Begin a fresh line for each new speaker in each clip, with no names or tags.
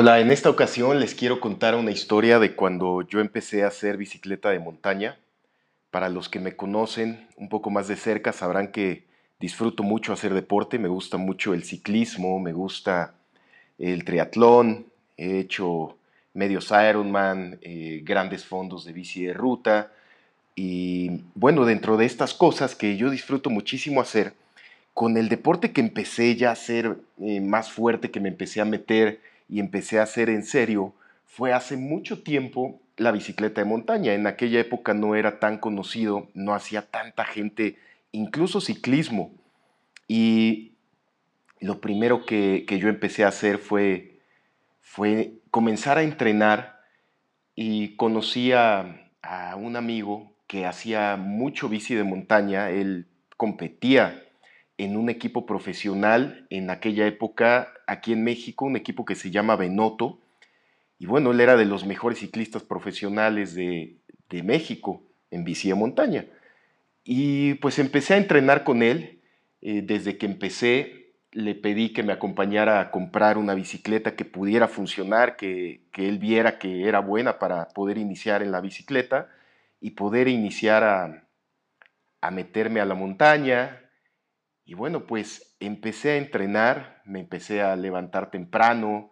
Hola, en esta ocasión les quiero contar una historia de cuando yo empecé a hacer bicicleta de montaña. Para los que me conocen un poco más de cerca sabrán que disfruto mucho hacer deporte, me gusta mucho el ciclismo, me gusta el triatlón, he hecho medios Ironman, eh, grandes fondos de bici de ruta y bueno, dentro de estas cosas que yo disfruto muchísimo hacer, con el deporte que empecé ya a ser eh, más fuerte, que me empecé a meter y empecé a hacer en serio, fue hace mucho tiempo la bicicleta de montaña. En aquella época no era tan conocido, no hacía tanta gente, incluso ciclismo. Y lo primero que, yo empecé a hacer fue, fue comenzar a entrenar y conocí a, a un amigo que hacía mucho bici de montaña, él competía en un equipo profesional en aquella época aquí en México, un equipo que se llama Benoto. Y bueno, él era de los mejores ciclistas profesionales de, México en bici de montaña. Y pues empecé a entrenar con él. Eh, desde que empecé, le pedí que me acompañara a comprar una bicicleta que pudiera funcionar, que, él viera que era buena para poder iniciar en la bicicleta y poder iniciar a, a meterme a la montaña, y bueno, pues empecé a entrenar, me empecé a levantar temprano.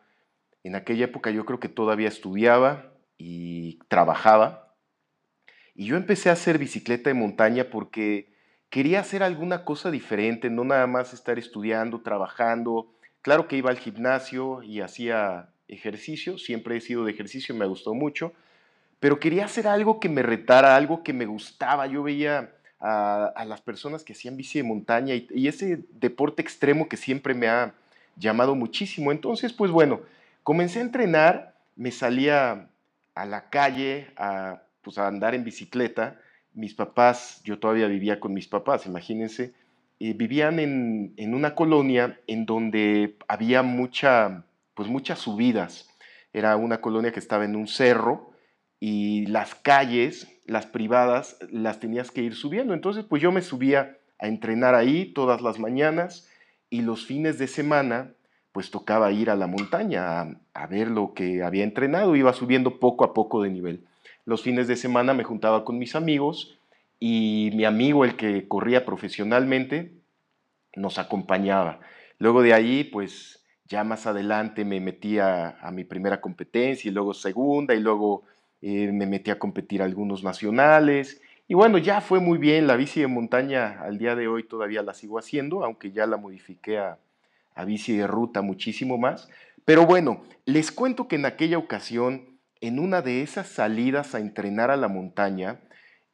En aquella época yo creo que todavía estudiaba y trabajaba. Y yo empecé a hacer bicicleta de montaña porque quería hacer alguna cosa diferente, no nada más estar estudiando, trabajando. Claro que iba al gimnasio y hacía ejercicio, siempre he sido de ejercicio, me gustó mucho, pero quería hacer algo que me retara, algo que me gustaba. Yo veía a, las personas que hacían bici de montaña y, ese deporte extremo que siempre me ha llamado muchísimo. Entonces, pues bueno, comencé a entrenar, me salía a la calle a, pues, a andar en bicicleta. Mis papás, yo todavía vivía con mis papás, imagínense, eh, vivían en, en, una colonia en donde había mucha, pues muchas subidas. Era una colonia que estaba en un cerro y las calles, las privadas, las tenías que ir subiendo. Entonces, pues yo me subía a entrenar ahí todas las mañanas y los fines de semana, pues tocaba ir a la montaña a, ver lo que había entrenado, iba subiendo poco a poco de nivel. Los fines de semana me juntaba con mis amigos y mi amigo, el que corría profesionalmente, nos acompañaba. Luego de ahí, pues ya más adelante me metía a mi primera competencia y luego segunda y luego eh, me metí a competir algunos nacionales y bueno, ya fue muy bien, la bici de montaña al día de hoy todavía la sigo haciendo, aunque ya la modifiqué a, a bici de ruta muchísimo más. Pero bueno, les cuento que en aquella ocasión, en una de esas salidas a entrenar a la montaña,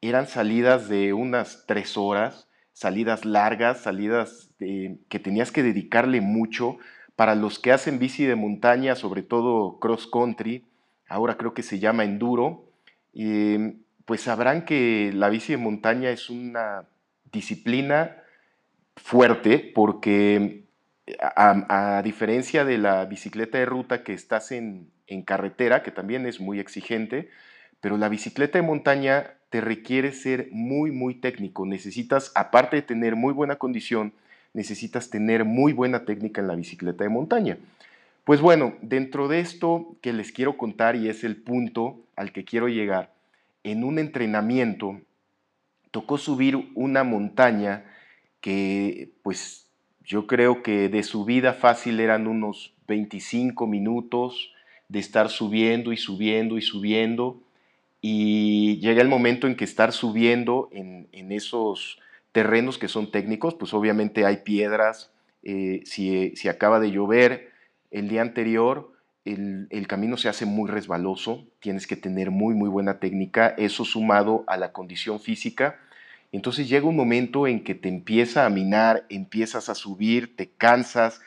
eran salidas de unas tres horas, salidas largas, salidas que tenías que dedicarle mucho. Para los que hacen bici de montaña, sobre todo cross country, ahora creo que se llama enduro, y pues sabrán que la bici de montaña es una disciplina fuerte porque a, diferencia de la bicicleta de ruta que estás en, en carretera, que también es muy exigente, pero la bicicleta de montaña te requiere ser muy, muy técnico. Necesitas, aparte de tener muy buena condición, necesitas tener muy buena técnica en la bicicleta de montaña. Pues bueno, dentro de esto que les quiero contar y es el punto al que quiero llegar, en un entrenamiento tocó subir una montaña que pues yo creo que de subida fácil eran unos 25 minutos de estar subiendo y subiendo y subiendo y llega el momento en que estar subiendo en, esos terrenos que son técnicos, pues obviamente hay piedras, eh, si, si acaba de llover, el día anterior el, camino se hace muy resbaloso, tienes que tener muy, muy buena técnica, eso sumado a la condición física. Entonces llega un momento en que te empieza a minar, empiezas a subir, te cansas,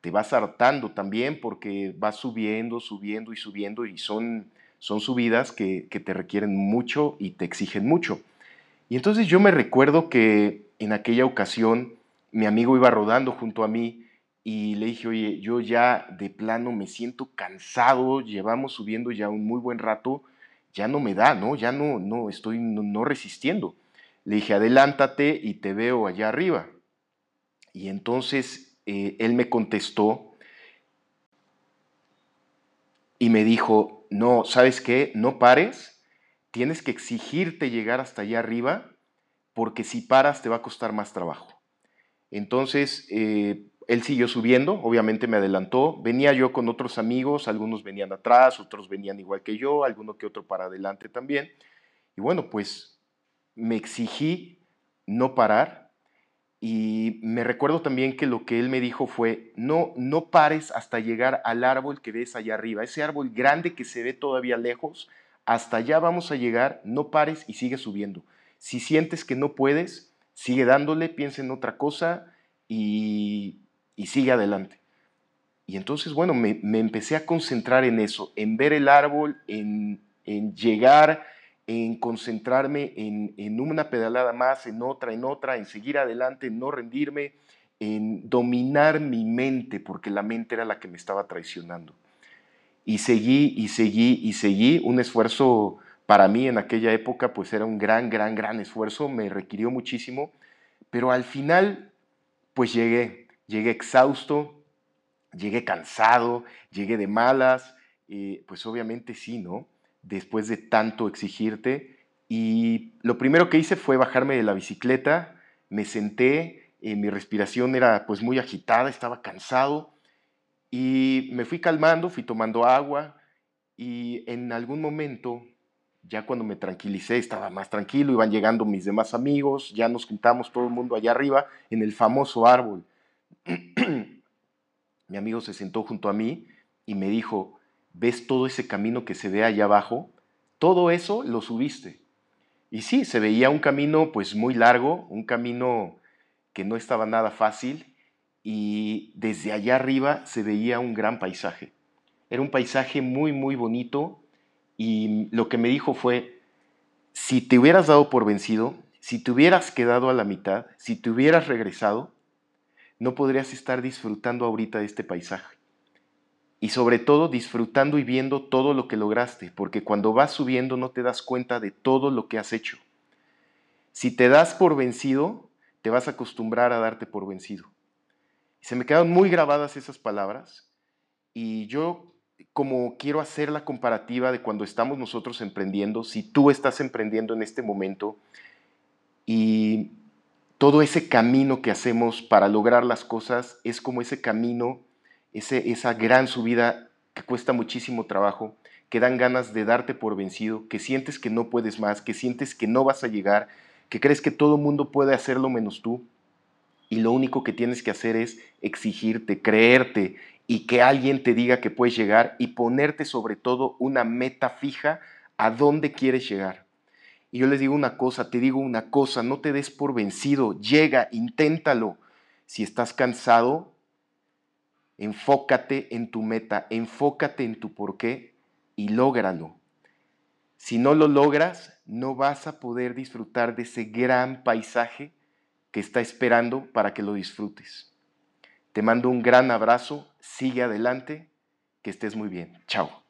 te vas hartando también porque vas subiendo, subiendo y subiendo y son, son subidas que, que te requieren mucho y te exigen mucho. Y entonces yo me recuerdo que en aquella ocasión mi amigo iba rodando junto a mí y le dije, oye, yo ya de plano me siento cansado, llevamos subiendo ya un muy buen rato, ya no me da, ¿no? Ya no, no, estoy no, resistiendo. Le dije, adelántate y te veo allá arriba. Y entonces eh, él me contestó, y me dijo, no, ¿sabes qué? No pares, tienes que exigirte llegar hasta allá arriba, porque si paras te va a costar más trabajo. Entonces, eh, él siguió subiendo, obviamente me adelantó, venía yo con otros amigos, algunos venían atrás, otros venían igual que yo, alguno que otro para adelante también. Y bueno, pues me exigí no parar y me recuerdo también que lo que él me dijo fue, no, no pares hasta llegar al árbol que ves allá arriba, ese árbol grande que se ve todavía lejos, hasta allá vamos a llegar, no pares y sigue subiendo. Si sientes que no puedes, sigue dándole, piensa en otra cosa y, sigue adelante. Y entonces, bueno, me, empecé a concentrar en eso, en ver el árbol, en, en llegar en concentrarme en, una pedalada más, en otra, en otra, en seguir adelante, en no rendirme, en dominar mi mente, porque la mente era la que me estaba traicionando. Y seguí y seguí y seguí, un esfuerzo para mí en aquella época, pues era un gran, gran, gran esfuerzo, me requirió muchísimo, pero al final, pues llegué, llegué exhausto, llegué cansado, llegué de malas, eh, pues obviamente sí, ¿no? después de tanto exigirte. Y lo primero que hice fue bajarme de la bicicleta, me senté, eh, mi respiración era pues muy agitada, estaba cansado y me fui calmando, fui tomando agua y en algún momento, ya cuando me tranquilicé, estaba más tranquilo, iban llegando mis demás amigos, ya nos juntamos todo el mundo allá arriba en el famoso árbol. mi amigo se sentó junto a mí y me dijo, ves todo ese camino que se ve allá abajo, todo eso lo subiste. Y sí, se veía un camino pues muy largo, un camino que no estaba nada fácil y desde allá arriba se veía un gran paisaje. Era un paisaje muy, muy bonito y lo que me dijo fue, si te hubieras dado por vencido, si te hubieras quedado a la mitad, si te hubieras regresado, no podrías estar disfrutando ahorita de este paisaje y sobre todo disfrutando y viendo todo lo que lograste, porque cuando vas subiendo no te das cuenta de todo lo que has hecho. Si te das por vencido, te vas a acostumbrar a darte por vencido. Se me quedan muy grabadas esas palabras y yo como quiero hacer la comparativa de cuando estamos nosotros emprendiendo, si tú estás emprendiendo en este momento y todo ese camino que hacemos para lograr las cosas es como ese camino esa gran subida que cuesta muchísimo trabajo, que dan ganas de darte por vencido, que sientes que no puedes más, que sientes que no vas a llegar, que crees que todo mundo puede hacerlo menos tú. Y lo único que tienes que hacer es exigirte, creerte y que alguien te diga que puedes llegar y ponerte sobre todo una meta fija a dónde quieres llegar. Y yo les digo una cosa, te digo una cosa, no te des por vencido, llega, inténtalo. Si estás cansado, Enfócate en tu meta, enfócate en tu porqué y lógralo. Si no lo logras, no vas a poder disfrutar de ese gran paisaje que está esperando para que lo disfrutes. Te mando un gran abrazo, sigue adelante, que estés muy bien. Chao.